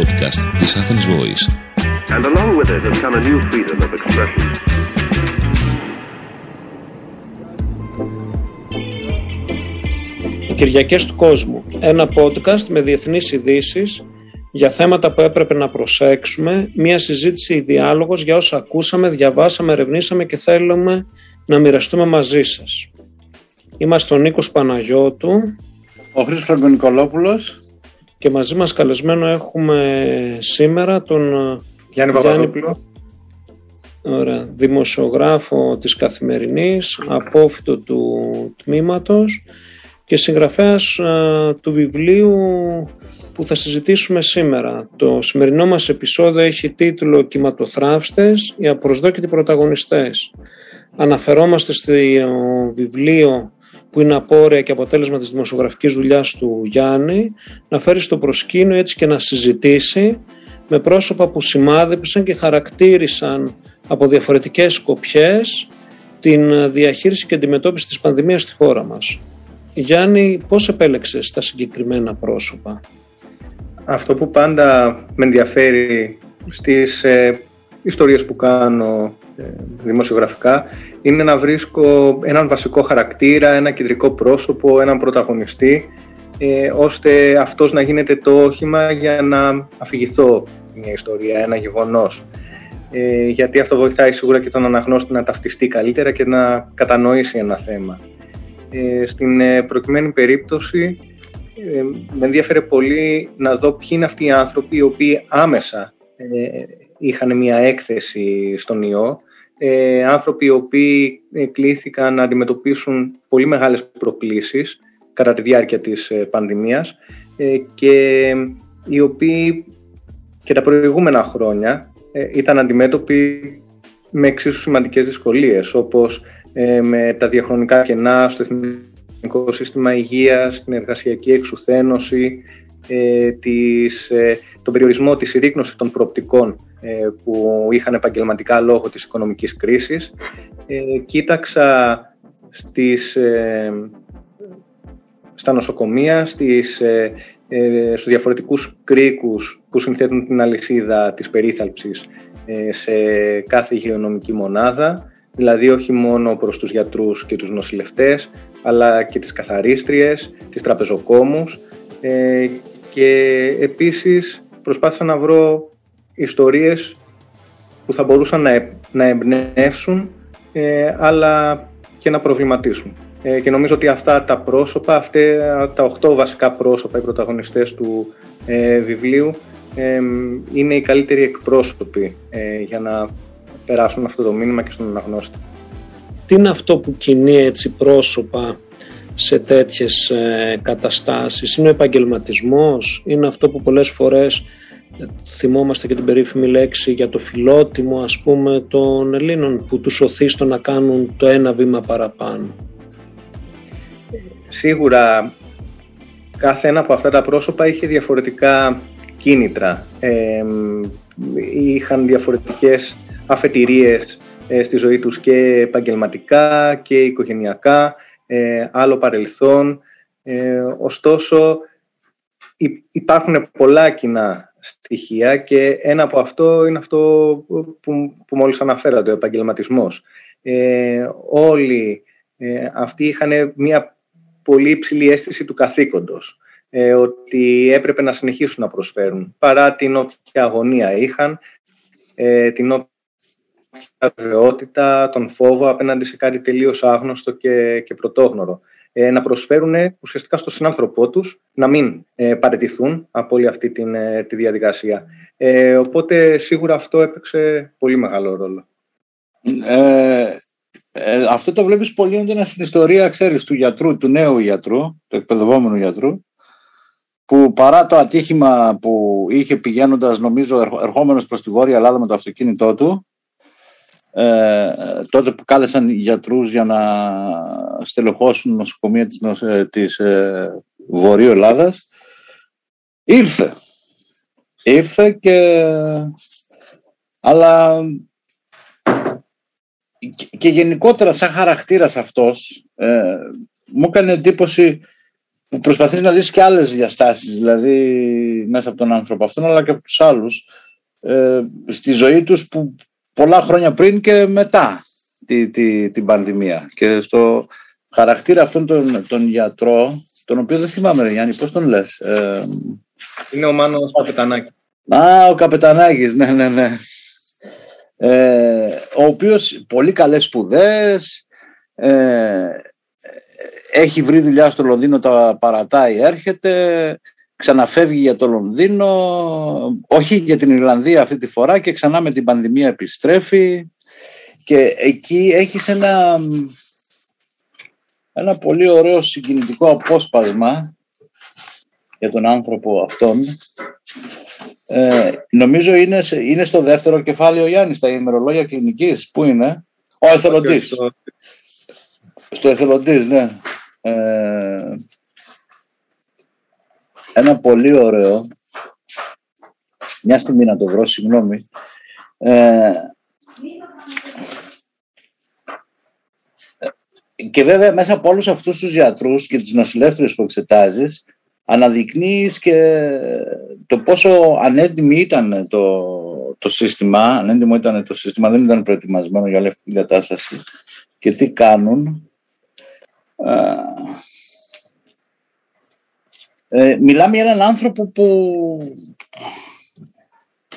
podcast της Athens Voice. And along with it has come a new freedom of expression. Οι Κυριακές του Κόσμου. Ένα podcast με διεθνείς ειδήσεις για θέματα που έπρεπε να προσέξουμε, μια συζήτηση ή διάλογος για όσα ακούσαμε, διαβάσαμε, ερευνήσαμε και θέλουμε να μοιραστούμε μαζί σας. Είμαστε ο Νίκος Παναγιώτου. Ο Χρήστος Φραγκονικολόπουλος. Και μαζί μας καλεσμένο έχουμε σήμερα τον Γιάννη Παπαδόπουλο. Ωραία. Δημοσιογράφο της Καθημερινής, απόφυτο του τμήματος και συγγραφέας του βιβλίου που θα συζητήσουμε σήμερα. Το σημερινό μας επεισόδιο έχει τίτλο «Κυματοθράφστες, οι απροσδόκητοι πρωταγωνιστές». Αναφερόμαστε στο βιβλίο που είναι απόρρια και αποτέλεσμα της δημοσιογραφικής δουλειάς του Γιάννη, να φέρει στο προσκήνιο έτσι και να συζητήσει με πρόσωπα που σημάδεψαν και χαρακτήρισαν από διαφορετικές σκοπιές την διαχείριση και αντιμετώπιση της πανδημίας στη χώρα μας. Γιάννη, πώς επέλεξες τα συγκεκριμένα πρόσωπα; Αυτό που πάντα με ενδιαφέρει στις ε, ιστορίες που κάνω ε, δημοσιογραφικά είναι να βρίσκω έναν βασικό χαρακτήρα, ένα κεντρικό πρόσωπο, έναν πρωταγωνιστή ε, ώστε αυτός να γίνεται το όχημα για να αφηγηθώ μια ιστορία, ένα γεγονός. Ε, γιατί αυτό βοηθάει σίγουρα και τον αναγνώστη να ταυτιστεί καλύτερα και να κατανοήσει ένα θέμα. Ε, στην ε, προκειμένη περίπτωση ε, με ενδιαφέρε πολύ να δω ποιοι είναι αυτοί οι άνθρωποι οι οποίοι άμεσα ε, είχαν μια έκθεση στον ιό ε, άνθρωποι οι οποίοι ε, κλήθηκαν να αντιμετωπίσουν πολύ μεγάλες προκλήσεις κατά τη διάρκεια της ε, πανδημίας ε, και οι οποίοι και τα προηγούμενα χρόνια ήταν αντιμέτωποι με εξίσου σημαντικές δυσκολίες όπως με τα διαχρονικά κενά στο εθνικό σύστημα υγείας, την εργασιακή εξουθένωση, της, τον περιορισμό της συρρήκνωσης των προοπτικών ε, που είχαν επαγγελματικά λόγω της οικονομικής κρίσης. Ε, κοίταξα στις, ε, στα νοσοκομεία, στις, στους διαφορετικούς κρίκους που συνθέτουν την αλυσίδα της περίθαλψης σε κάθε υγειονομική μονάδα, δηλαδή όχι μόνο προς τους γιατρούς και τους νοσηλευτές, αλλά και τις καθαρίστριες, τις τραπεζοκόμους και επίσης προσπάθησα να βρω ιστορίες που θα μπορούσαν να, να εμπνεύσουν ε, αλλά και να προβληματίσουν. Ε, και νομίζω ότι αυτά τα πρόσωπα, αυτά τα οχτώ βασικά πρόσωπα, οι πρωταγωνιστές του ε, βιβλίου, ε, είναι οι καλύτεροι εκπρόσωποι για να περάσουν αυτό το μήνυμα και στον αναγνώστη. Τι είναι αυτό που κινεί έτσι πρόσωπα σε τέτοιες καταστάσεις, είναι ο επαγγελματισμός, είναι αυτό που πολλές φορές θυμόμαστε και την περίφημη λέξη για το φιλότιμο ας πούμε των Ελλήνων που τους οθεί στο να κάνουν το ένα βήμα παραπάνω. Σίγουρα κάθε ένα από αυτά τα πρόσωπα είχε διαφορετικά κίνητρα. Ε, είχαν διαφορετικές αφετηρίες ε, στη ζωή τους και επαγγελματικά και οικογενειακά, ε, άλλο παρελθόν. Ε, ωστόσο υπάρχουν πολλά κοινά στοιχεία και ένα από αυτό είναι αυτό που, που μόλις αναφέρατε, ο επαγγελματισμός. Ε, όλοι ε, αυτοί είχαν μια πολύ υψηλή αίσθηση του καθήκοντος, ε, ότι έπρεπε να συνεχίσουν να προσφέρουν, παρά την όποια αγωνία είχαν, ε, την όποια βεβαιότητα, τον φόβο απέναντι σε κάτι τελείως άγνωστο και, και πρωτόγνωρο. Ε, να προσφέρουν ουσιαστικά στο συνάνθρωπό τους να μην ε, παραιτηθούν από όλη αυτή την, ε, τη διαδικασία. Ε, οπότε σίγουρα αυτό έπαιξε πολύ μεγάλο ρόλο. Ε, αυτό το βλέπεις πολύ έντονα στην ιστορία, ξέρεις, του γιατρού, του νέου γιατρού, του εκπαιδευόμενου γιατρού, που παρά το ατύχημα που είχε πηγαίνοντας, νομίζω, ερχόμενος προς τη Βόρεια Ελλάδα με το αυτοκίνητό του, ε, τότε που κάλεσαν οι γιατρούς για να στελεχώσουν νοσοκομεία της, ε, της ε, Βορείου Ελλάδας ήρθε. Ήρθε και αλλά και γενικότερα σαν χαρακτήρας αυτός ε, μου έκανε εντύπωση που προσπαθείς να δεις και άλλες διαστάσεις δηλαδή μέσα από τον άνθρωπο αυτόν αλλά και από τους άλλους ε, στη ζωή τους που πολλά χρόνια πριν και μετά τη, τη, την πανδημία. Και στο χαρακτήρα αυτόν τον, τον γιατρό τον οποίο δεν θυμάμαι ρε Γιάννη πώς τον λες ε, Είναι ο Μάνος Καπετανάκης Α, ο Καπετανάκης, ναι, ναι, ναι. Ε, ο οποίος πολύ καλές σπουδές, ε, έχει βρει δουλειά στο Λονδίνο, τα παρατάει, έρχεται, ξαναφεύγει για το Λονδίνο, όχι για την Ιρλανδία αυτή τη φορά και ξανά με την πανδημία επιστρέφει και εκεί έχεις ένα, ένα πολύ ωραίο συγκινητικό απόσπασμα για τον άνθρωπο αυτόν ε, νομίζω είναι, είναι στο δεύτερο κεφάλαιο Γιάννης, στα ημερολόγια κλινικής. Πού είναι; Ο εθελοντής. Στο, στο εθελοντής, ναι. Ε, ένα πολύ ωραίο. Μια στιγμή να το βρω, συγγνώμη. Ε, και βέβαια μέσα από όλους αυτούς τους γιατρούς και τις νοσηλεύτριες που εξετάζεις αναδεικνύεις και το πόσο ανέντιμη ήταν το, το σύστημα, ανέντιμο ήταν το σύστημα, δεν ήταν προετοιμασμένο για όλη αυτή την κατάσταση και τι κάνουν. Ε, μιλάμε για έναν άνθρωπο που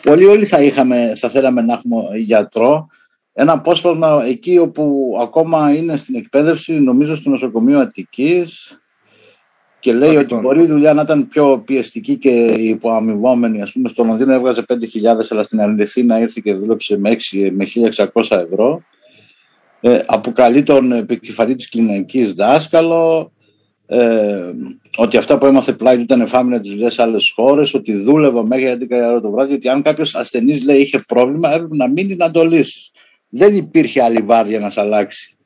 όλοι όλοι θα, είχαμε, θα θέλαμε να έχουμε γιατρό. Ένα απόσπασμα εκεί όπου ακόμα είναι στην εκπαίδευση, νομίζω στο νοσοκομείο Αττικής, και λέει ότι μπορεί η δουλειά να ήταν πιο πιεστική και υποαμοιβόμενη. Α πούμε, στο Λονδίνο έβγαζε 5.000, αλλά στην να ήρθε και δούλεψε με, 6, με 1.600 ευρώ. Ε, αποκαλεί τον επικεφαλή της κλινικής δάσκαλο, ε, ότι αυτά που έμαθε πλάι ήταν εφάμινα τις δουλειές σε άλλες χώρες, ότι δούλευα μέχρι 11 ώρα το βράδυ, ότι αν κάποιος ασθενής λέει είχε πρόβλημα, έπρεπε να μείνει να το λύσεις. Δεν υπήρχε άλλη βάρδια να σε αλλάξει.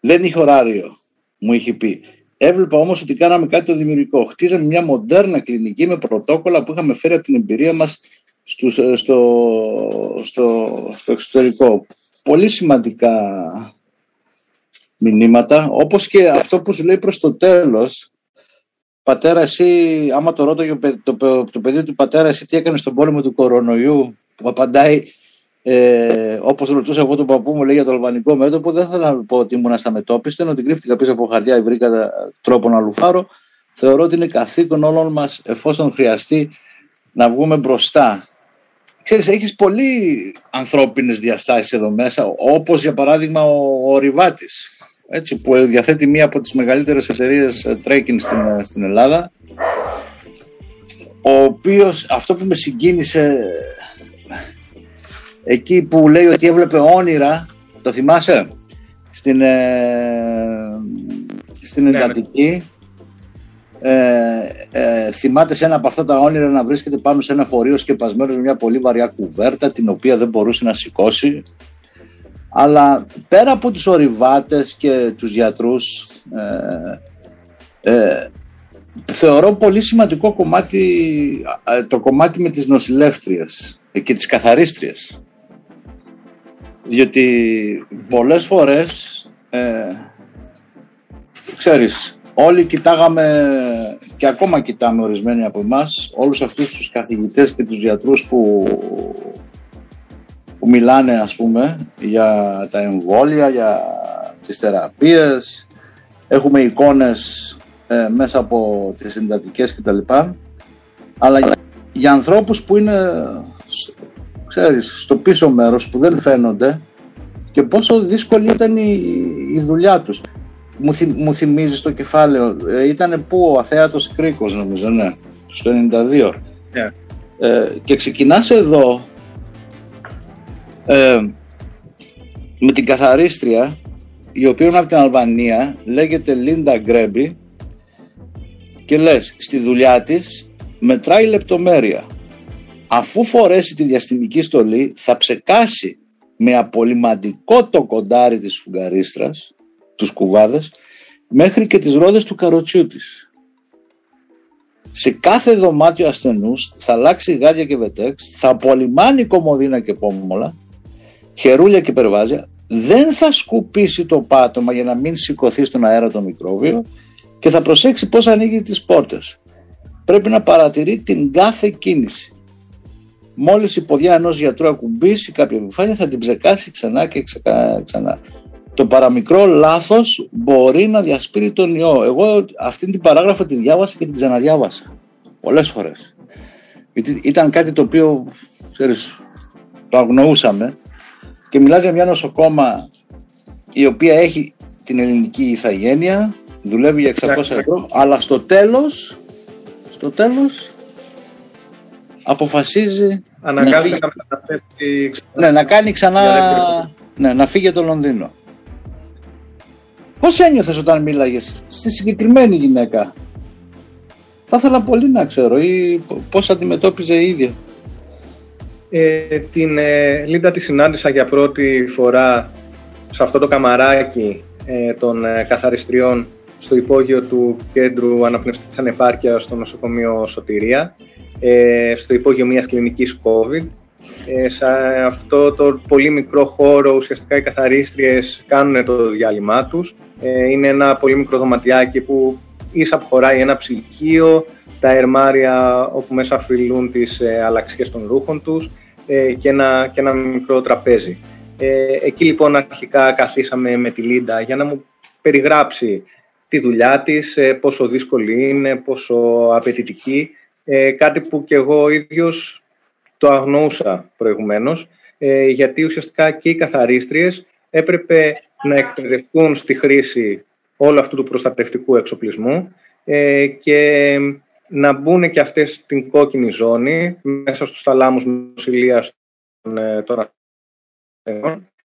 Δεν είχε ωράριο, μου είχε πει. Έβλεπα όμως ότι κάναμε κάτι το δημιουργικό. Χτίζαμε μια μοντέρνα κλινική με πρωτόκολλα που είχαμε φέρει από την εμπειρία μας στο, στο, στο, στο εξωτερικό. Πολύ σημαντικά μηνύματα, όπως και αυτό που σου λέει προς το τέλος, πατέρα εσύ, άμα το ρώταγε το, το, το παιδί του πατέρα εσύ τι έκανες στον πόλεμο του κορονοϊού, που απαντάει ε, Όπως ρωτούσα εγώ τον παππού μου λέει για το αλβανικό μέτωπο, δεν θα να πω ότι ήμουν στα μετώπιστε, ότι κρύφτηκα πίσω από χαρτιά ή βρήκα τρόπο να λουφάρω. Θεωρώ ότι είναι καθήκον όλων μας, εφόσον χρειαστεί, να βγούμε μπροστά. Ξέρεις, έχεις πολύ ανθρώπινες διαστάσεις εδώ μέσα, όπως για παράδειγμα ο, ο Ριβάτης, έτσι, που διαθέτει μία από τις μεγαλύτερες εταιρείες τρέκιν στην, στην Ελλάδα, ο οποίος αυτό που με συγκίνησε εκεί που λέει ότι έβλεπε όνειρα, το θυμάσαι, στην, ε, στην ναι, ναι. εντατική. Ε, ε, θυμάται σε ένα από αυτά τα όνειρα να βρίσκεται πάνω σε ένα φορείο σκεπασμένος με μια πολύ βαριά κουβέρτα την οποία δεν μπορούσε να σηκώσει αλλά πέρα από τους ορειβάτες και τους γιατρούς ε, ε, θεωρώ πολύ σημαντικό κομμάτι το κομμάτι με τις νοσηλεύτριες και τις καθαρίστριες. Διότι πολλές φορές, ε, ξέρεις, όλοι κοιτάγαμε και ακόμα κοιτάμε ορισμένοι από εμάς όλους αυτούς τους καθηγητές και τους γιατρούς που, που μιλάνε ας πούμε για τα εμβόλια, για τις θεραπείες. Έχουμε εικόνες ε, μέσα από τις συντατικές κτλ. Αλλά για, για ανθρώπους που είναι ξέρεις, στο πίσω μέρος που δεν φαίνονται και πόσο δύσκολη ήταν η, η δουλειά τους. Μου, θυ, μου θυμίζεις το κεφάλαιο, ε, ήταν που ο αθέατος κρίκος νομίζω, ναι, στο 92. Yeah. Ε, και ξεκινάς εδώ ε, με την καθαρίστρια η οποία είναι από την Αλβανία λέγεται Λίντα Γκρέμπι και λες στη δουλειά της μετράει λεπτομέρεια αφού φορέσει τη διαστημική στολή θα ψεκάσει με απολυμαντικό το κοντάρι της φουγγαρίστρας, τους κουβάδες, μέχρι και τις ρόδες του καροτσιού της. Σε κάθε δωμάτιο ασθενούς θα αλλάξει γάδια και βετέξ, θα απολυμάνει κομμωδίνα και πόμολα, χερούλια και περβάζια, δεν θα σκουπίσει το πάτωμα για να μην σηκωθεί στον αέρα το μικρόβιο και θα προσέξει πώς ανοίγει τις πόρτες. πρέπει να παρατηρεί την κάθε κίνηση. Μόλις η ποδιά ενός γιατρού ακουμπήσει κάποια επιφάνεια θα την ψεκάσει ξανά και ξανά. Το παραμικρό λάθος μπορεί να διασπείρει τον ιό. Εγώ αυτή την παράγραφο τη διάβασα και την ξαναδιάβασα πολλές φορές. Γιατί ήταν κάτι το οποίο, ξέρεις, το αγνοούσαμε και μιλάς για μια νοσοκόμα η οποία έχει την ελληνική ηθαγένεια, δουλεύει για 600 ευρώ, αλλά στο τέλος, στο τέλος αποφασίζει Αναγκάζεται να, να Ναι, να κάνει ξανά, ναι, να φύγει το Λονδίνο. Πώς ένιωθες όταν μίλαγες στη συγκεκριμένη γυναίκα; Θα ήθελα πολύ να ξέρω ή πώς αντιμετώπιζε η ίδια; Ε, την ε, Λίντα τη συνάντησα για πρώτη φορά σε αυτό το καμαράκι ε, των ε, καθαριστριών στο υπόγειο του Κέντρου Αναπνευστικής Ανεπάρκειας στο νοσοκομείο Σωτηρία, ε, στο υπόγειο μιας κλινικής COVID. Ε, σε αυτό το πολύ μικρό χώρο ουσιαστικά οι καθαρίστριες κάνουν το διάλειμμά τους. Ε, είναι ένα πολύ μικρό δωματιάκι που ίσα που χωράει ένα ψυγείο, τα ερμάρια όπου μέσα φρυλούν τις ε, αλλαξίες των ρούχων τους ε, και, ένα, και ένα μικρό τραπέζι. Ε, εκεί λοιπόν αρχικά καθίσαμε με τη Λίντα για να μου περιγράψει τη δουλειά της, ε, πόσο δύσκολη είναι, πόσο απαιτητική, ε, κάτι που και εγώ ίδιος το αγνοούσα προηγουμένως, ε, γιατί ουσιαστικά και οι καθαρίστριες έπρεπε να εκπαιδευτούν στη χρήση όλου αυτού του προστατευτικού εξοπλισμού ε, και να μπουν και αυτές στην κόκκινη ζώνη μέσα στους θαλάμους νοσηλείας των, ε, των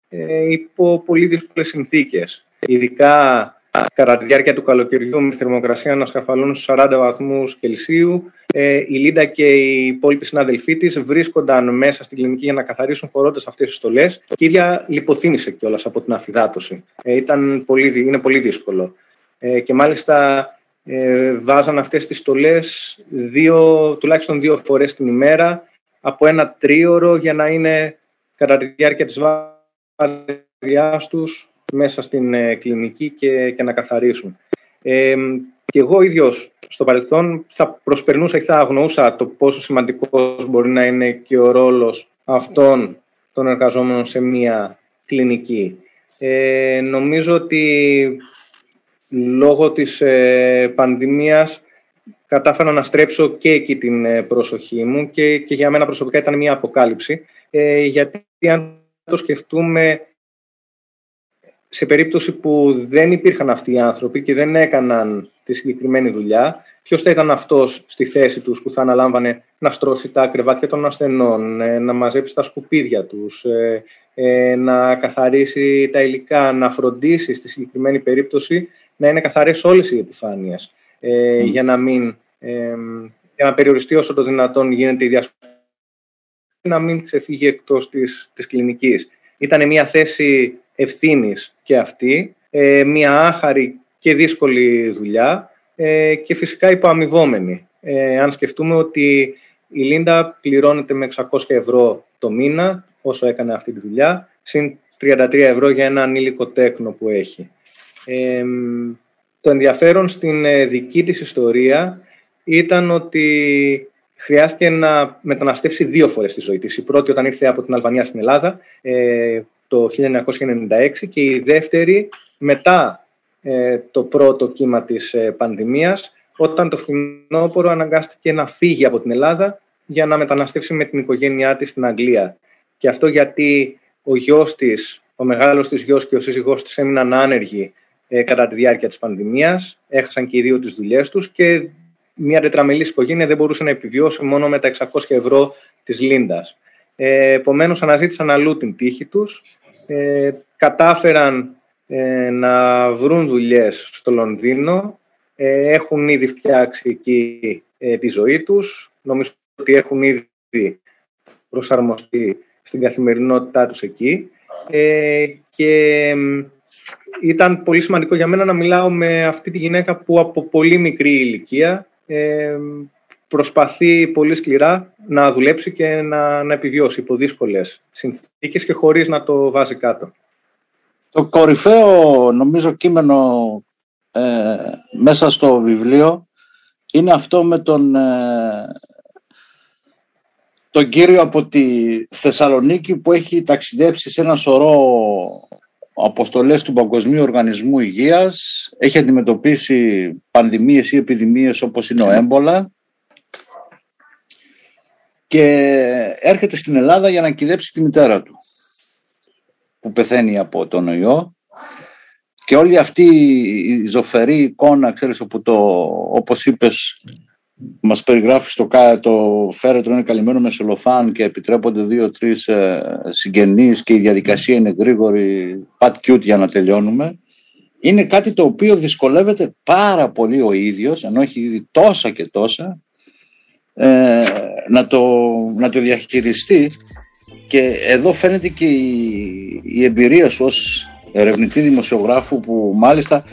ε, υπό πολύ δύσκολες συνθήκες. Ειδικά κατά τη διάρκεια του καλοκαιριού με θερμοκρασία να σκαφαλούν στους 40 βαθμούς Κελσίου. Ε, η Λίντα και οι υπόλοιποι συνάδελφοί της βρίσκονταν μέσα στην κλινική για να καθαρίσουν φορώντας αυτές τις στολές και η ίδια λιποθύμησε κιόλας από την αφυδάτωση. Ε, ήταν πολύ, είναι πολύ δύσκολο. Ε, και μάλιστα ε, βάζαν αυτές τις στολές δύο, τουλάχιστον δύο φορές την ημέρα από ένα τρίωρο για να είναι κατά τη διάρκεια της βάδιάς τους μέσα στην ε, κλινική και, και να καθαρίσουν. Ε, και εγώ ίδιος στο παρελθόν θα προσπερνούσα ή θα αγνοούσα το πόσο σημαντικός μπορεί να είναι και ο ρόλος αυτών των εργαζόμενων σε μία κλινική. Ε, νομίζω ότι λόγω της ε, πανδημίας κατάφερα να στρέψω και εκεί την ε, προσοχή μου και, και για μένα προσωπικά ήταν μια αποκάλυψη. Ε, γιατί αν το σκεφτούμε σε περίπτωση που δεν υπήρχαν αυτοί οι άνθρωποι και δεν έκαναν τη συγκεκριμένη δουλειά, ποιος θα ήταν αυτός στη θέση τους που θα αναλάμβανε να στρώσει τα κρεβάτια των ασθενών, ε, να μαζέψει τα σκουπίδια τους, ε, ε, να καθαρίσει τα υλικά, να φροντίσει στη συγκεκριμένη περίπτωση να είναι καθαρές όλες οι επιφάνειες. Για να μην. για να περιοριστεί όσο το δυνατόν γίνεται η διασπορά να μην ξεφύγει εκτός της, της κλινικής. Ήταν μια θέση ευθύνης και αυτή, ε, μια άχαρη και δύσκολη δουλειά ε, και φυσικά υποαμοιβόμενη. Ε, αν σκεφτούμε ότι η Λίντα πληρώνεται με 600 ευρώ το μήνα όσο έκανε αυτή τη δουλειά, συν 33 ευρώ για ένα ανήλικο τέκνο που έχει. Το ενδιαφέρον στην δική της ιστορία ήταν ότι χρειάστηκε να μεταναστεύσει δύο φορές στη ζωή της. Η πρώτη όταν ήρθε από την Αλβανία στην Ελλάδα, το 1996 και η δεύτερη μετά ε, το πρώτο κύμα της ε, πανδημίας όταν το φθινόπωρο αναγκάστηκε να φύγει από την Ελλάδα για να μεταναστεύσει με την οικογένειά της στην Αγγλία. Και αυτό γιατί ο γιος της, ο μεγάλος της γιος και ο σύζυγός της έμειναν άνεργοι ε, κατά τη διάρκεια της πανδημίας, έχασαν και οι δύο τις δουλειές τους και μια τετραμελής οικογένεια δεν μπορούσε να επιβιώσει μόνο με τα 600 ευρώ της Λίντας. Ε, Επομένως, αναζήτησαν αλλού την τύχη τους. Ε, κατάφεραν ε, να βρουν δουλειές στο Λονδίνο. Ε, έχουν ήδη φτιάξει εκεί ε, τη ζωή τους. Νομίζω ότι έχουν ήδη προσαρμοστεί στην καθημερινότητά τους εκεί. και ήταν πολύ σημαντικό για μένα να μιλάω με αυτή τη γυναίκα που από πολύ μικρή ηλικία προσπαθεί πολύ σκληρά να δουλέψει και να, να επιβιώσει υπό δύσκολες συνθήκες και χωρίς να το βάζει κάτω. Το κορυφαίο νομίζω κείμενο ε, μέσα στο βιβλίο είναι αυτό με τον, ε, τον κύριο από τη Θεσσαλονίκη που έχει ταξιδέψει σε ένα σωρό αποστολές του Παγκοσμίου Οργανισμού Υγείας, έχει αντιμετωπίσει πανδημίες ή επιδημίες όπως είναι ο έμπολα. Και έρχεται στην Ελλάδα για να κυδέψει τη μητέρα του που πεθαίνει από τον ιό. Και όλη αυτή η ζωφερή εικόνα, ξέρεις, όπου το, όπως είπες, μας περιγράφεις το, το φέρετρο είναι καλυμμένο με σελοφάν και επιτρέπονται δύο-τρεις ε, συγγενείς και η διαδικασία είναι γρήγορη, pat cute για να τελειώνουμε. Είναι κάτι το οποίο δυσκολεύεται πάρα πολύ ο ίδιος, ενώ έχει δει τόσα και τόσα, ε, να, το, να το διαχειριστεί και εδώ φαίνεται και η, η εμπειρία σου ως ερευνητή δημοσιογράφου που μάλιστα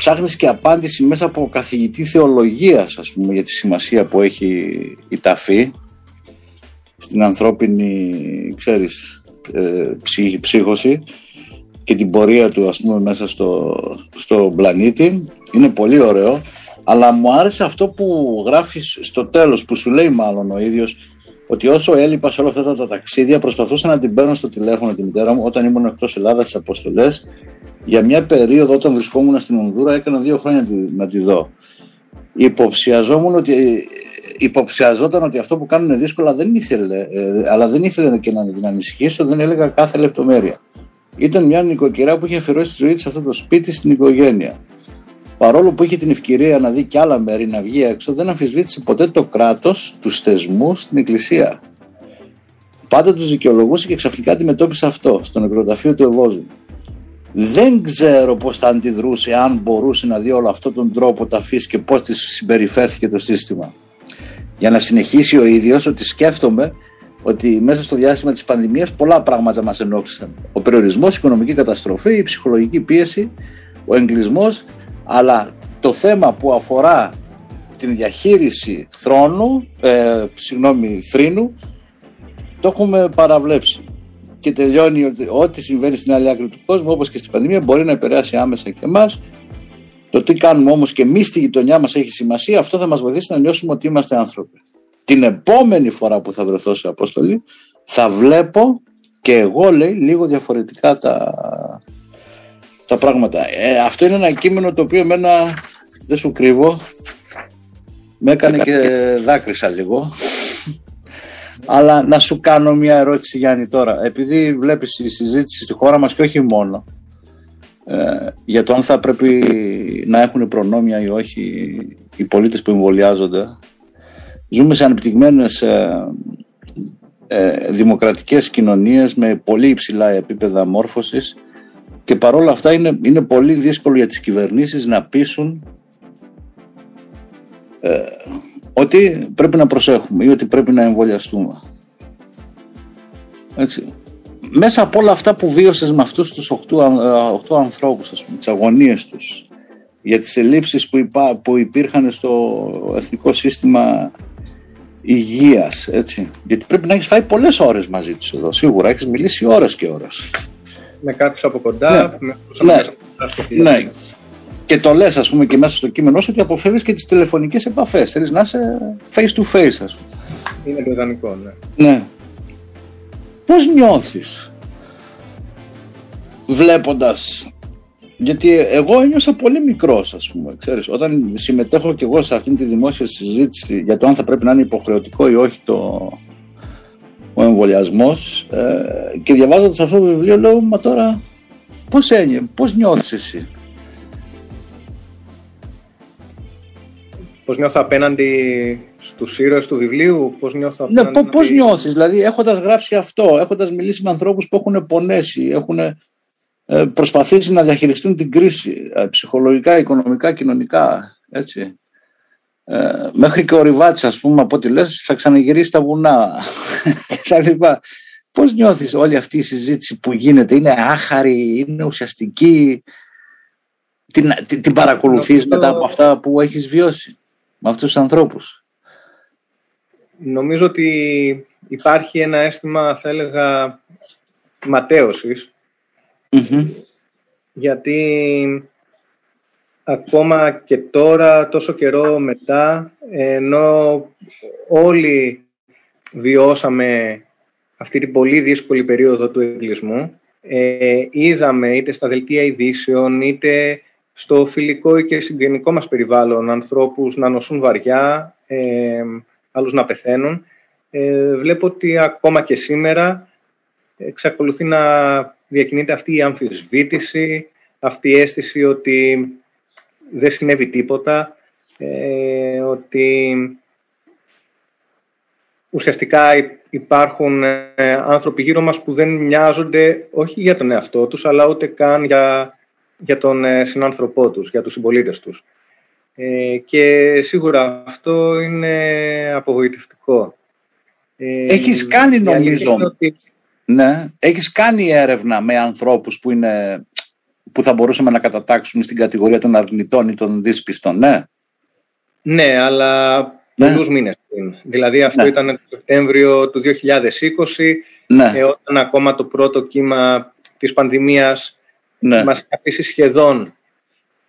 ψάχνεις και απάντηση μέσα από καθηγητή θεολογίας ας πούμε για τη σημασία που έχει η ταφή στην ανθρώπινη ξέρεις ε, ψύχωση και την πορεία του ας πούμε μέσα στο, στο πλανήτη. Είναι πολύ ωραίο αλλά μου άρεσε αυτό που γράφεις στο τέλος που σου λέει μάλλον ο ίδιος ότι όσο έλειπα σε όλα αυτά τα ταξίδια προσπαθούσα να την παίρνω στο τηλέφωνο τη μητέρα μου όταν ήμουν εκτός Ελλάδας στις αποστολές. Για μια περίοδο όταν βρισκόμουν στην Ονδούρα έκανα δύο χρόνια να τη δω. Υποψιαζόμουν ότι, υποψιαζόταν ότι αυτό που κάνουν είναι δύσκολο, δεν ήθελε, ε, αλλά δεν ήθελε και να την ανησυχήσω, δεν έλεγα κάθε λεπτομέρεια. Ήταν μια νοικοκυρά που είχε αφιερώσει τη ζωή της σε αυτό το σπίτι στην οικογένεια παρόλο που είχε την ευκαιρία να δει και άλλα μέρη να βγει έξω, δεν αμφισβήτησε ποτέ το κράτος, τους θεσμούς στην Εκκλησία. Πάντα τους δικαιολογούσε και ξαφνικά αντιμετώπισε αυτό στο νεκροταφείο του Ευώζου. Δεν ξέρω πώς θα αντιδρούσε αν μπορούσε να δει όλο αυτόν τον τρόπο ταφή και πώς της συμπεριφέρθηκε το σύστημα. Για να συνεχίσει ο ίδιος ότι σκέφτομαι ότι μέσα στο διάστημα της πανδημίας πολλά πράγματα μας ενόχλησαν. Ο περιορισμός, η οικονομική καταστροφή, η ψυχολογική πίεση, ο εγκλισμός αλλά το θέμα που αφορά την διαχείριση θρόνου, ε, συγγνώμη, θρήνου, το έχουμε παραβλέψει. Και τελειώνει ότι ό,τι συμβαίνει στην άλλη άκρη του κόσμου, όπως και στην πανδημία, μπορεί να επηρεάσει άμεσα και εμάς. Το τι κάνουμε όμως και εμείς στη γειτονιά μας έχει σημασία, αυτό θα μας βοηθήσει να νιώσουμε ότι είμαστε άνθρωποι. Την επόμενη φορά που θα βρεθώ σε αποστολή, θα βλέπω και εγώ λέει λίγο διαφορετικά τα, τα πράγματα. Ε, αυτό είναι ένα κείμενο το οποίο εμένα δεν σου κρύβω με έκανε και δάκρυσα λίγο. Αλλά να σου κάνω μια ερώτηση Γιάννη τώρα. Επειδή βλέπεις η συζήτηση στη χώρα μας και όχι μόνο ε, για το αν θα πρέπει να έχουν προνόμια ή όχι οι πολίτες που εμβολιάζονται. Ζούμε σε ανεπτυγμένες ε, ε, δημοκρατικές κοινωνίες με πολύ υψηλά επίπεδα μόρφωσης και παρόλα αυτά είναι, είναι πολύ δύσκολο για τις κυβερνήσεις να πείσουν ε, ότι πρέπει να προσέχουμε ή ότι πρέπει να εμβολιαστούμε. Έτσι. Μέσα από όλα αυτά που βίωσες με αυτούς τους οχτώ, οχτώ ανθρώπους, ας πούμε, τις αγωνίες τους, για τις ελλείψεις που, υπά, που υπήρχαν στο εθνικό σύστημα υγείας, έτσι. Γιατί πρέπει να έχεις φάει πολλές ώρες μαζί τους εδώ, σίγουρα. Έχεις μιλήσει ώρες και ώρες με κάποιου από κοντά, ναι. με ναι. ναι. Και το λες ας πούμε και μέσα στο κείμενό σου ότι αποφεύγεις και τις τηλεφωνικές επαφές. Θέλεις να είσαι face to face ας πούμε. Είναι το ιδανικό, ναι. Ναι. Πώς νιώθεις βλέποντας γιατί εγώ ένιωσα πολύ μικρός, ας πούμε. Ξέρεις, όταν συμμετέχω κι εγώ σε αυτήν τη δημόσια συζήτηση για το αν θα πρέπει να είναι υποχρεωτικό ή όχι το, ο εμβολιασμός ε, και διαβάζοντας αυτό το βιβλίο λέω μα τώρα πώς ένιωσε, πώς νιώθεις εσύ; Πώς νιώθω απέναντι στους ήρωες του βιβλίου, πώς νιώθω ναι, απέναντι... Ναι, πώς νιώθεις, δηλαδή έχοντας γράψει αυτό, έχοντας μιλήσει με ανθρώπους που έχουν πονέσει, έχουν ε, προσπαθήσει να διαχειριστούν την κρίση ε, ψυχολογικά, οικονομικά, κοινωνικά, έτσι. Ε, μέχρι και ο Ριβάτης ας πούμε από ό,τι λες θα ξαναγυρίσει στα βουνά. Λοιπά. Πώς νιώθεις όλη αυτή η συζήτηση που γίνεται; Είναι άχαρη, είναι ουσιαστική; Την, την, την παρακολουθείς μετά από αυτά που έχεις βιώσει με αυτούς τους ανθρώπους; Νομίζω ότι υπάρχει ένα αίσθημα θα έλεγα γιατί ακόμα και τώρα, τόσο καιρό μετά, ενώ όλοι βιώσαμε αυτή την πολύ δύσκολη περίοδο του εγκλισμού, ε, είδαμε είτε στα δελτία ειδήσεων, είτε στο φιλικό και συγγενικό μας περιβάλλον ανθρώπους να νοσούν βαριά, ε, άλλους να πεθαίνουν. Ε, βλέπω ότι ακόμα και σήμερα εξακολουθεί να διακινείται αυτή η αμφισβήτηση, αυτή η αίσθηση ότι δεν συνέβη τίποτα, ε, ότι ουσιαστικά υπάρχουν ε, άνθρωποι γύρω μας που δεν μοιάζονται όχι για τον εαυτό τους, αλλά ούτε καν για, για τον ε, συνάνθρωπό τους, για τους συμπολίτες τους. Ε, και σίγουρα αυτό είναι απογοητευτικό. Έχεις κάνει νομίζω... Ναι, έχεις κάνει έρευνα με ανθρώπους που, είναι, που θα μπορούσαμε να κατατάξουμε στην κατηγορία των αρνητών ή των δύσπιστων, ναι. Ναι, αλλά ναι. πολλούς μήνες πριν. Δηλαδή αυτό ναι. ήταν το Σεπτέμβριο του 2020, ναι. ε, όταν ακόμα το πρώτο κύμα της πανδημίας ναι. μας αφήσει σχεδόν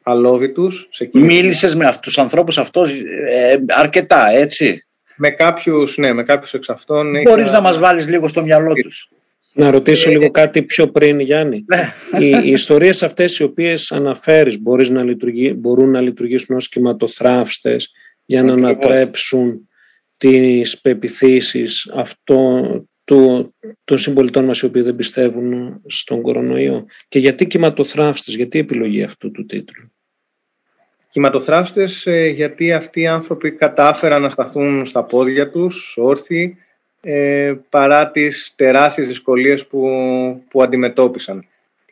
αλόβητους. Σε Μίλησες με αυτούς τους ανθρώπους αυτός ε, αρκετά, έτσι. Με κάποιους, ναι, με κάποιους εξ αυτών. Μπορείς είχα... να μας βάλεις λίγο στο μυαλό τους. Να ρωτήσω ε, λίγο κάτι πιο πριν, Γιάννη. Ναι. Οι, οι ιστορίες αυτές οι οποίες αναφέρεις μπορείς να λειτουργεί, μπορούν να λειτουργήσουν ως κυματοθράφστες για να ανατρέψουν τις πεπιθήσεις αυτών του, των συμπολιτών μας οι οποίοι δεν πιστεύουν στον κορονοϊό; Και γιατί κυματοθράφστες, γιατί επιλογή αυτού του τίτλου; Κυματοθράφστες ε, γιατί αυτοί οι άνθρωποι κατάφεραν να σταθούν στα πόδια τους, όρθιοι, ε, παρά τις τεράστιες δυσκολίες που, που αντιμετώπισαν.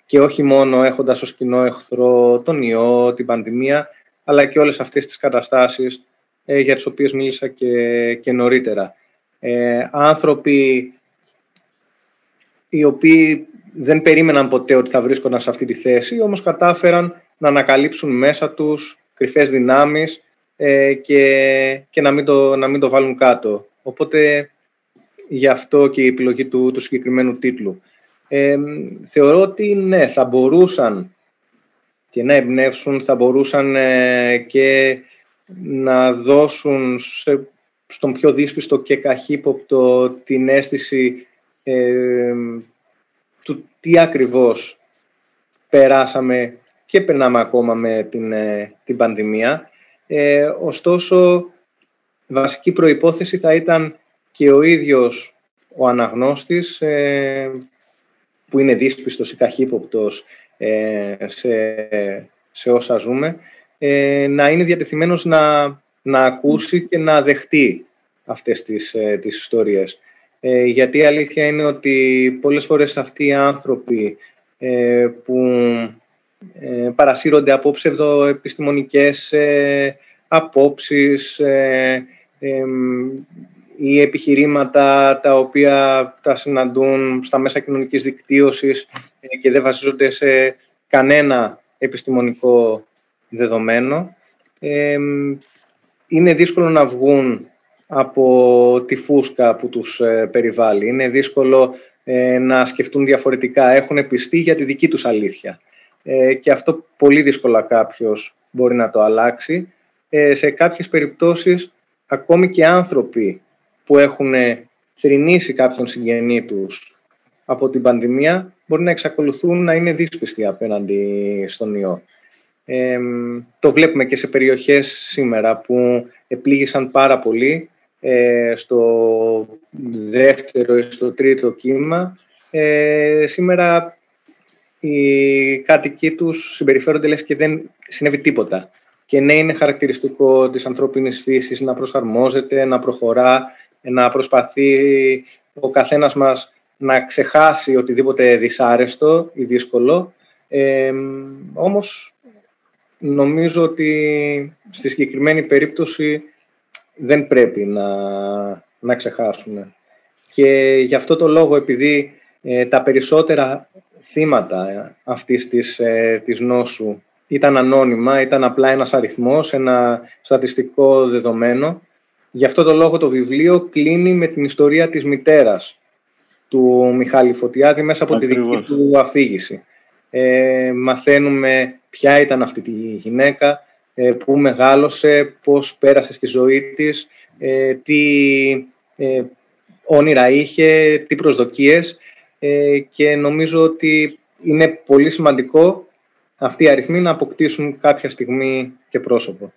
Και όχι μόνο έχοντας ως κοινό εχθρό τον ιό, την πανδημία, αλλά και όλες αυτές τις καταστάσεις ε, για τις οποίες μίλησα και, και νωρίτερα. Ε, άνθρωποι οι οποίοι δεν περίμεναν ποτέ ότι θα βρίσκονταν σε αυτή τη θέση, όμως κατάφεραν να ανακαλύψουν μέσα τους κρυφές δυνάμεις ε, και, και να, μην το, να μην το βάλουν κάτω. Οπότε γι' αυτό και η επιλογή του, του συγκεκριμένου τίτλου. Ε, θεωρώ ότι ναι, θα μπορούσαν και να εμπνεύσουν, θα μπορούσαν ε, και να δώσουν σε, στον πιο δύσπιστο και καχύποπτο την αίσθηση ε, του τι ακριβώς περάσαμε και περνάμε ακόμα με την, ε, την πανδημία. Ε, ωστόσο, βασική προϋπόθεση θα ήταν και ο ίδιος ο αναγνώστης ε, που είναι δύσπιστος ή καχύποπτος ε, σε, σε όσα ζούμε ε, να είναι διατεθειμένος να, να ακούσει και να δεχτεί αυτές τις, ε, τις ιστορίες. Ε, γιατί η αλήθεια είναι ότι πολλές φορές αυτοί οι άνθρωποι ε, που ε, παρασύρονται από ψευδοεπιστημονικές ε, απόψεις ή επιχειρήματα τα οποία τα συναντούν στα μέσα κοινωνικής δικτύωσης και δεν βασίζονται σε κανένα επιστημονικό δεδομένο. είναι δύσκολο να βγουν από τη φούσκα που τους ε, περιβάλλει. Είναι δύσκολο ε, να σκεφτούν διαφορετικά. Έχουν πιστεί για τη δική τους αλήθεια. Ε, και αυτό πολύ δύσκολα κάποιος μπορεί να το αλλάξει. σε κάποιες περιπτώσεις, ακόμη και άνθρωποι που έχουν θρηνήσει κάποιον συγγενή τους από την πανδημία, μπορεί να εξακολουθούν να είναι δύσπιστοι απέναντι στον ιό το βλέπουμε και σε περιοχές σήμερα που επλήγησαν πάρα πολύ ε, στο δεύτερο ή στο τρίτο κύμα. Ε, σήμερα οι κάτοικοι τους συμπεριφέρονται λες και δεν συνέβη τίποτα. Και ναι, είναι χαρακτηριστικό της ανθρώπινης φύσης να προσαρμόζεται, να προχωρά, να προσπαθεί ο καθένας μας να ξεχάσει οτιδήποτε δυσάρεστο ή δύσκολο. Ε, όμως νομίζω ότι στη συγκεκριμένη περίπτωση δεν πρέπει να, να ξεχάσουμε. Και γι' αυτό το λόγο, επειδή ε, τα περισσότερα θύματα ε, αυτής της, ε, της νόσου ήταν ανώνυμα, ήταν απλά ένας αριθμός, ένα στατιστικό δεδομένο, γι' αυτό το λόγο το βιβλίο κλείνει με την ιστορία της μητέρας του Μιχάλη Φωτιάδη μέσα από τη δική του αφήγηση. Ε, μαθαίνουμε ποια ήταν αυτή τη γυναίκα, ε, πού μεγάλωσε, πώς πέρασε στη ζωή της, ε, τι ε, όνειρα είχε, τι προσδοκίες και νομίζω ότι είναι πολύ σημαντικό αυτοί οι αριθμοί να αποκτήσουν κάποια στιγμή και πρόσωπο.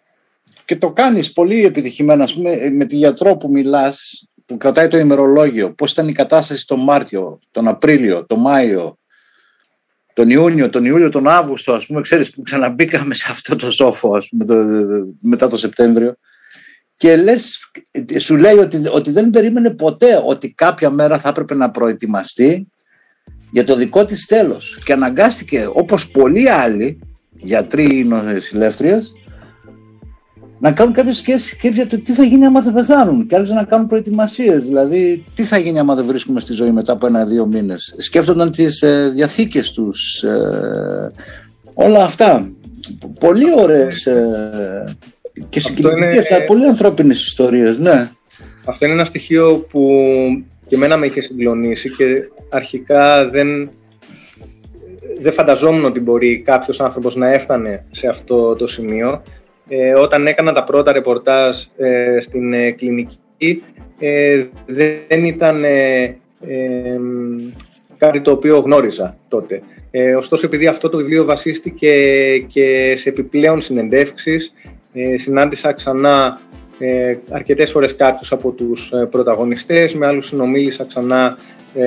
Και το κάνεις πολύ επιτυχημένα, ας πούμε, με τη γιατρό που μιλάς, που κρατάει το ημερολόγιο, πώς ήταν η κατάσταση τον Μάρτιο, τον Απρίλιο, τον Μάιο, τον Ιούνιο, τον Ιούλιο, τον Αύγουστο, ας πούμε, ξέρεις που ξαναμπήκαμε σε αυτό το σόφο, ας πούμε, το, μετά το Σεπτέμβριο. Και λες, σου λέει ότι, ότι δεν περίμενε ποτέ ότι κάποια μέρα θα έπρεπε να προετοιμαστεί για το δικό της τέλος. Και αναγκάστηκε, όπως πολλοί άλλοι γιατροί νοσηλεύτριες, να κάνουν κάποιε σκέψει για το τι θα γίνει άμα δεν πεθάνουν και άρχισαν να κάνουν προετοιμασίες. Δηλαδή, τι θα γίνει άμα δεν βρίσκουμε στη ζωή μετά από ένα-δύο μήνες. Σκέφτονταν τις ε, διαθήκες τους. Ε, όλα αυτά. Πολύ ωραίες ε, και συγκεκριμένε, είναι... πολύ ανθρώπινες ιστορίες. Ναι. Αυτό είναι ένα στοιχείο που και εμένα με είχε συγκλονίσει και αρχικά δεν, δεν φανταζόμουν ότι μπορεί κάποιος άνθρωπος να έφτανε σε αυτό το σημείο ε, όταν έκανα τα πρώτα ρεπορτάζ ε, στην ε, κλινική ε, δεν ήταν κάτι το οποίο γνώριζα τότε. ωστόσο, επειδή αυτό το βιβλίο βασίστηκε και σε επιπλέον συνεντεύξεις, συνάντησα ξανά αρκετές φορές κάποιους από τους πρωταγωνιστές, με άλλους συνομίλησα ξανά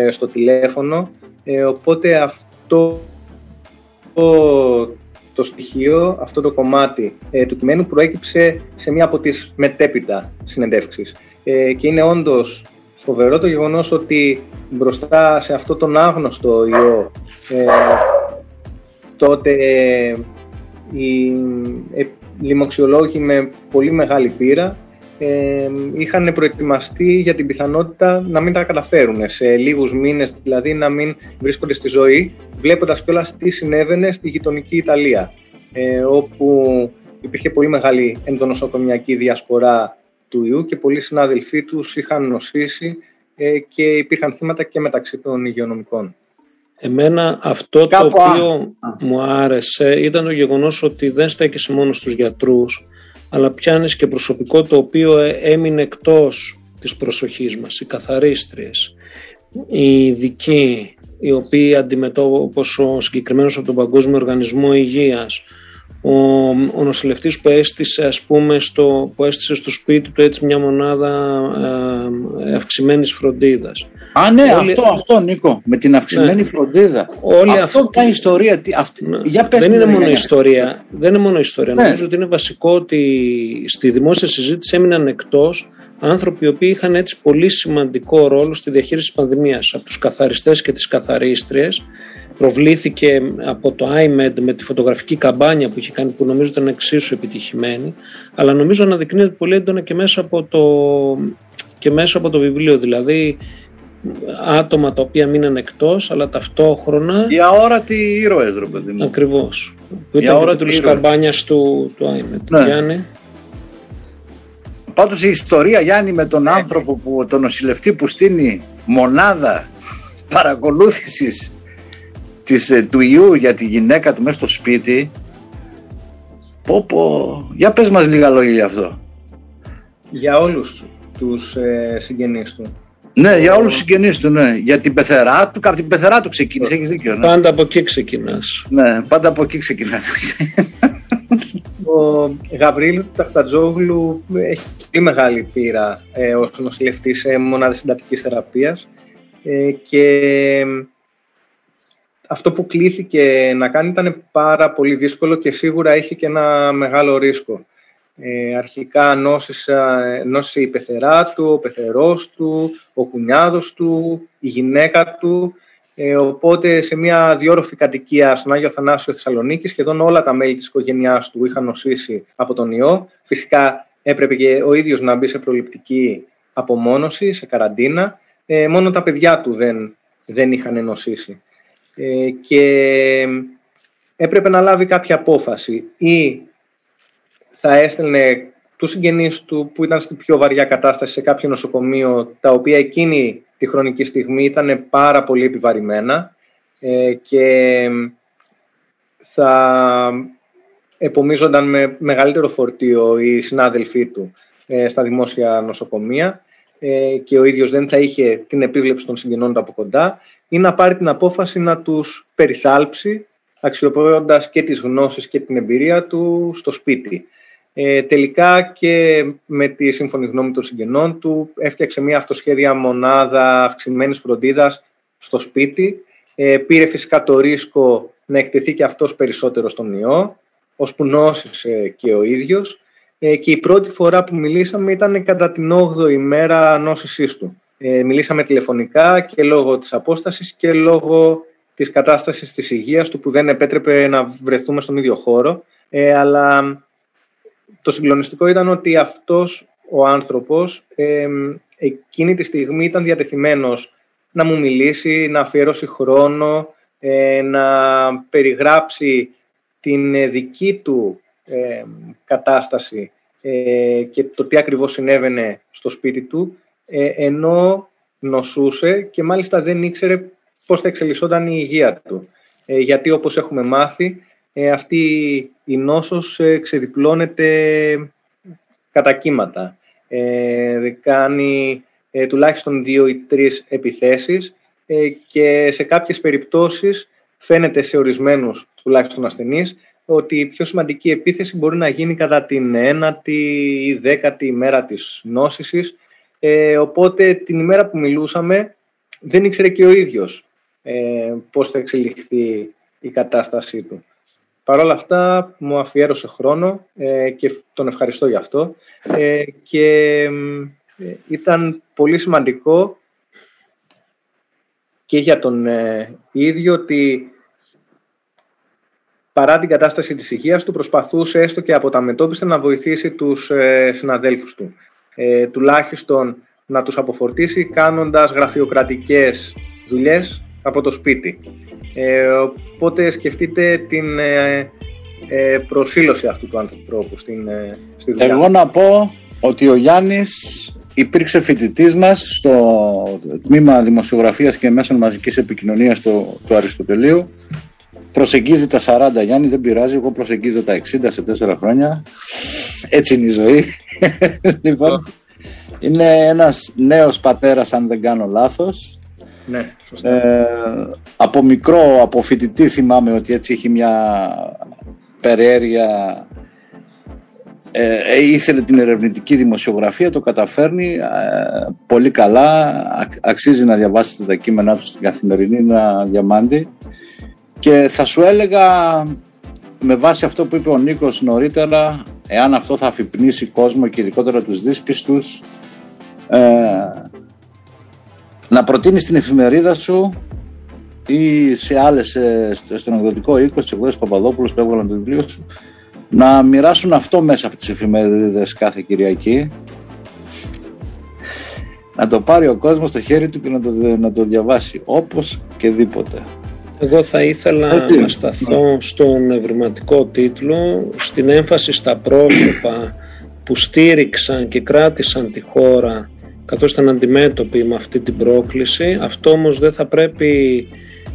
στο τηλέφωνο, οπότε αυτό το στοιχείο, αυτό το κομμάτι ε, του κειμένου προέκυψε σε μία από τις μετέπειτα συνεντεύξεις. Ε, και είναι όντως φοβερό το γεγονός ότι μπροστά σε αυτό τον άγνωστο ιό ε, τότε οι ε, λοιμοξιολόγοι με πολύ μεγάλη πείρα ε, είχαν προετοιμαστεί για την πιθανότητα να μην τα καταφέρουν σε λίγους μήνες, δηλαδή να μην βρίσκονται στη ζωή, βλέποντας κιόλας τι συνέβαινε στη γειτονική Ιταλία, ε, όπου υπήρχε πολύ μεγάλη ενδονοσοκομιακή διασπορά του ιού και πολλοί συνάδελφοί τους είχαν νοσήσει ε, και υπήρχαν θύματα και μεταξύ των υγειονομικών. Εμένα αυτό το οποίο μου άρεσε ήταν το γεγονός ότι δεν στέκεσαι μόνος στους γιατρούς, αλλά πιάνεις και προσωπικό το οποίο ε, έμεινε εκτός της προσοχής μας, οι καθαρίστριες, οι ειδικοί, οι οποίοι αντιμετώπισαν όπως ο συγκεκριμένος από τον Παγκόσμιο Οργανισμό Υγείας, ο, ο νοσηλευτής που έστησε ας πούμε στο, που έστησε στο σπίτι του έτσι μια μονάδα ε, αυξημένης φροντίδας. Α ναι αυτό, αυτό Νίκο με την αυξημένη ναι. φροντίδα Όλη αυτό αυτή... είναι ιστορία τι, αυτή... Ναι. Για πες δεν είναι μόνο ιστορία δεν είναι μόνο ιστορία ναι. νομίζω ότι είναι βασικό ότι στη δημόσια συζήτηση έμειναν εκτός άνθρωποι οι οποίοι είχαν έτσι πολύ σημαντικό ρόλο στη διαχείριση της πανδημίας από τους καθαριστές και τις καθαρίστριες προβλήθηκε από το iMed με τη φωτογραφική καμπάνια που είχε κάνει που νομίζω ήταν εξίσου επιτυχημένη αλλά νομίζω αναδεικνύεται πολύ έντονα και μέσα από το, και μέσα από το βιβλίο. Δηλαδή άτομα τα οποία μείναν εκτός αλλά ταυτόχρονα οι αόρατοι ήρωες ρε παιδί μου. Ακριβώς. Που ήταν ώρα του καμπάνιας του, του iMed ναι. Γιάννη. Πάντως η ιστορία Γιάννη με τον άνθρωπο που τον νοσηλευτή που στείνει μονάδα παρακολούθησης της, ε, του ιού για τη γυναίκα του μέσα στο σπίτι πω πω για πες μας λίγα λόγια για αυτό για όλους τους ε, συγγενείς του ναι, για όλους τους συγγενείς του, ναι. Για την πεθερά του, από την πεθερά του ξεκίνησε, έχεις δίκιο. Ναι. Πάντα από εκεί ξεκινάς. Ναι, πάντα από εκεί ξεκινάς. Ο Γαβρίλ Ταχτατζόγλου έχει πολύ μεγάλη πείρα ε, ως νοσηλευτής σε μονάδες συντατικής θεραπείας ε, και αυτό που κλήθηκε να κάνει ήταν πάρα πολύ δύσκολο και σίγουρα έχει και ένα μεγάλο ρίσκο. Ε, αρχικά νόσησα, νόσησε η πεθερά του, ο πεθερός του, ο κουνιάδος του, η γυναίκα του. Ε, οπότε σε μια διόρροφη κατοικία στον Άγιο Θανάσιο Θεσσαλονίκη, σχεδόν όλα τα μέλη της οικογένειάς του είχαν νοσήσει από τον ιό. Φυσικά έπρεπε και ο ίδιος να μπει σε προληπτική απομόνωση, σε καραντίνα. Ε, μόνο τα παιδιά του δεν, δεν είχαν νοσήσει. Ε, και έπρεπε να λάβει κάποια απόφαση. Ή θα έστελνε τους συγγενείς του που ήταν στην πιο βαριά κατάσταση σε κάποιο νοσοκομείο τα οποία εκείνη τη χρονική στιγμή ήταν πάρα πολύ επιβαρημένα ε, και θα επομίζονταν με μεγαλύτερο φορτίο οι συνάδελφοί του ε, στα δημόσια νοσοκομεία ε, και ο ίδιος δεν θα είχε την επίβλεψη των συγγενών του από κοντά ή να πάρει την απόφαση να τους περιθάλψει αξιοποιώντας και τις γνώσεις και την εμπειρία του στο σπίτι. Ε, τελικά και με τη σύμφωνη γνώμη των συγγενών του έφτιαξε μια αυτοσχέδια μονάδα αυξημένης φροντίδας στο σπίτι. Ε, πήρε φυσικά το ρίσκο να εκτεθεί και αυτός περισσότερο στον ιό, ώσπου νόσησε και ο ίδιος. Ε, και η πρώτη φορά που μιλήσαμε ήταν κατά την 8η μέρα νόσησής του. Ε, μιλήσαμε τηλεφωνικά και λόγω της απόστασης και λόγω της κατάστασης της υγείας του που δεν επέτρεπε να βρεθούμε στον ίδιο χώρο. Ε, αλλά το συγκλονιστικό ήταν ότι αυτός ο άνθρωπος ε, εκείνη τη στιγμή ήταν διατεθειμένος να μου μιλήσει, να αφιερώσει χρόνο, ε, να περιγράψει την δική του ε, κατάσταση ε, και το τι ακριβώς συνέβαινε στο σπίτι του, ενώ νοσούσε και μάλιστα δεν ήξερε πώς θα εξελισσόταν η υγεία του. γιατί όπως έχουμε μάθει, αυτή η νόσος ξεδιπλώνεται κατά κύματα. κάνει τουλάχιστον δύο ή τρεις επιθέσεις και σε κάποιες περιπτώσεις φαίνεται σε ορισμένους τουλάχιστον ασθενείς ότι η πιο σημαντική επίθεση μπορεί να γίνει κατά την ένατη ή δέκατη ημέρα της νόσησης. Ε, οπότε την ημέρα που μιλούσαμε δεν ήξερε και ο ίδιος ε, πώς θα εξελιχθεί η κατάστασή του. Παρ' όλα αυτά μου αφιέρωσε χρόνο ε, και τον ευχαριστώ για αυτό ε, και ε, ήταν πολύ σημαντικό και για τον ίδιο ότι παρά την κατάσταση της υγείας του, προσπαθούσε έστω και από τα μετώπιστε να βοηθήσει τους ε, συναδέλφους του. Ε, τουλάχιστον να τους αποφορτήσει κάνοντας γραφειοκρατικές δουλειές από το σπίτι. Ε, οπότε σκεφτείτε την ε, ε προσήλωση αυτού του ανθρώπου στην, ε, στη δουλειά. Εγώ να πω ότι ο Γιάννης υπήρξε φοιτητής μας στο τμήμα δημοσιογραφίας και μέσων μαζικής επικοινωνίας του, του Αριστοτελείου προσεγγίζει τα 40 Γιάννη, δεν πειράζει, εγώ προσεγγίζω τα 60 σε 4 χρόνια. Έτσι είναι η ζωή. λοιπόν, είναι ένας νέος πατέρας αν δεν κάνω λάθος. Ναι, σωστά. Ε, από μικρό, από φοιτητή θυμάμαι ότι έτσι έχει μια περιέργεια ε, ε, ήθελε την ερευνητική δημοσιογραφία, το καταφέρνει ε, πολύ καλά, αξίζει να διαβάσετε τα κείμενά του στην καθημερινή, να διαμάντη. Και θα σου έλεγα με βάση αυτό που είπε ο Νίκος νωρίτερα, εάν αυτό θα αφυπνίσει κόσμο και ειδικότερα τους δύσπιστους, ε, να προτείνεις την εφημερίδα σου ή σε άλλες, ε, στον εκδοτικό οίκο, στις εκδόσεις Παπαδόπουλος που έβγαλαν το βιβλίο σου, να μοιράσουν αυτό μέσα από τις εφημερίδες κάθε Κυριακή. Να το πάρει ο κόσμος στο χέρι του και να το, να το διαβάσει όπως και δίποτε. Εγώ θα ήθελα να σταθώ στον ευρηματικό τίτλο, στην έμφαση στα πρόσωπα που στήριξαν και κράτησαν τη χώρα καθώς ήταν αντιμέτωποι με αυτή την πρόκληση. Αυτό όμως δεν θα πρέπει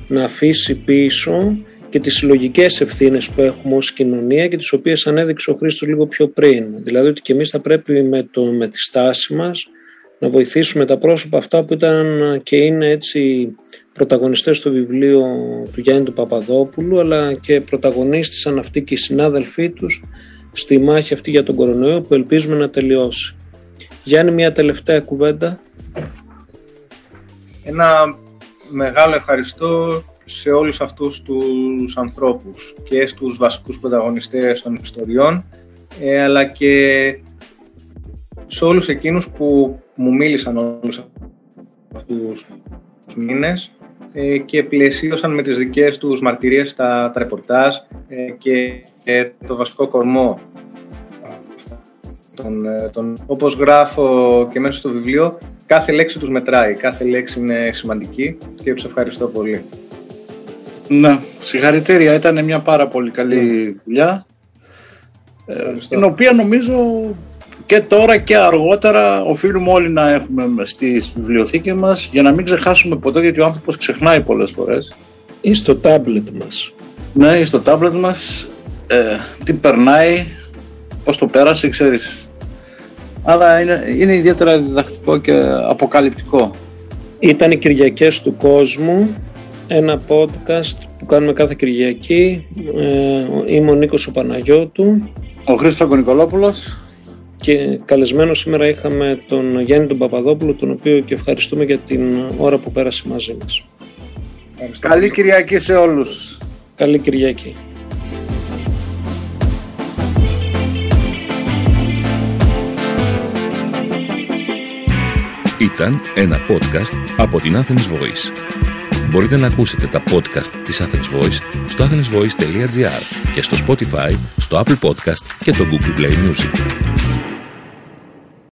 να αφήσει πίσω και τις συλλογικές ευθύνες που έχουμε ως κοινωνία και τις οποίες ανέδειξε ο Χρήστος λίγο πιο πριν. Δηλαδή ότι και εμείς θα πρέπει με, το, με τη στάση μας να βοηθήσουμε τα πρόσωπα αυτά που ήταν και είναι έτσι πρωταγωνιστές στο βιβλίο του Γιάννη του Παπαδόπουλου αλλά και πρωταγωνίστησαν αυτοί και οι συνάδελφοί τους στη μάχη αυτή για τον κορονοϊό που ελπίζουμε να τελειώσει. Γιάννη, μια τελευταία κουβέντα. Ένα μεγάλο ευχαριστώ σε όλους αυτούς τους ανθρώπους και στους βασικούς πρωταγωνιστές των ιστοριών ε, αλλά και σε όλους εκείνους που μου μίλησαν όλους αυτούς τους μήνες ε, και πλαισίωσαν με τις δικές τους μαρτυρίες τα, τα ρεπορτάζ ε, και, το βασικό κορμό. Τον, ε, τον, όπως γράφω και μέσα στο βιβλίο, κάθε λέξη τους μετράει, κάθε λέξη είναι σημαντική και τους ευχαριστώ πολύ. Ναι, συγχαρητήρια. Ήταν μια πάρα πολύ καλή δουλειά. την οποία νομίζω και τώρα και αργότερα οφείλουμε όλοι να έχουμε στις βιβλιοθήκες μας για να μην ξεχάσουμε ποτέ γιατί ο άνθρωπος ξεχνάει πολλές φορές. Ή στο τάμπλετ μας. Ναι, στο τάμπλετ μας ε, τι περνάει, πώς το πέρασε, ξέρεις. Αλλά είναι, είναι ιδιαίτερα διδακτικό και αποκαλυπτικό. Ήταν οι Κυριακές του κόσμου, ένα podcast που κάνουμε κάθε Κυριακή. Ε, είμαι ο Νίκος ο Παναγιώτου. Ο Χρήστος Κονικολόπουλος. Και καλεσμένο σήμερα είχαμε τον Γιάννη τον Παπαδόπουλο, τον οποίο και ευχαριστούμε για την ώρα που πέρασε μαζί μας. Καλή Κυριακή σε όλους. Καλή Κυριακή. Ήταν ένα podcast από την Athens Voice. Μπορείτε να ακούσετε τα podcast της Athens Voice στο athensvoice.gr και στο Spotify, στο Apple Podcast και το Google Play Music.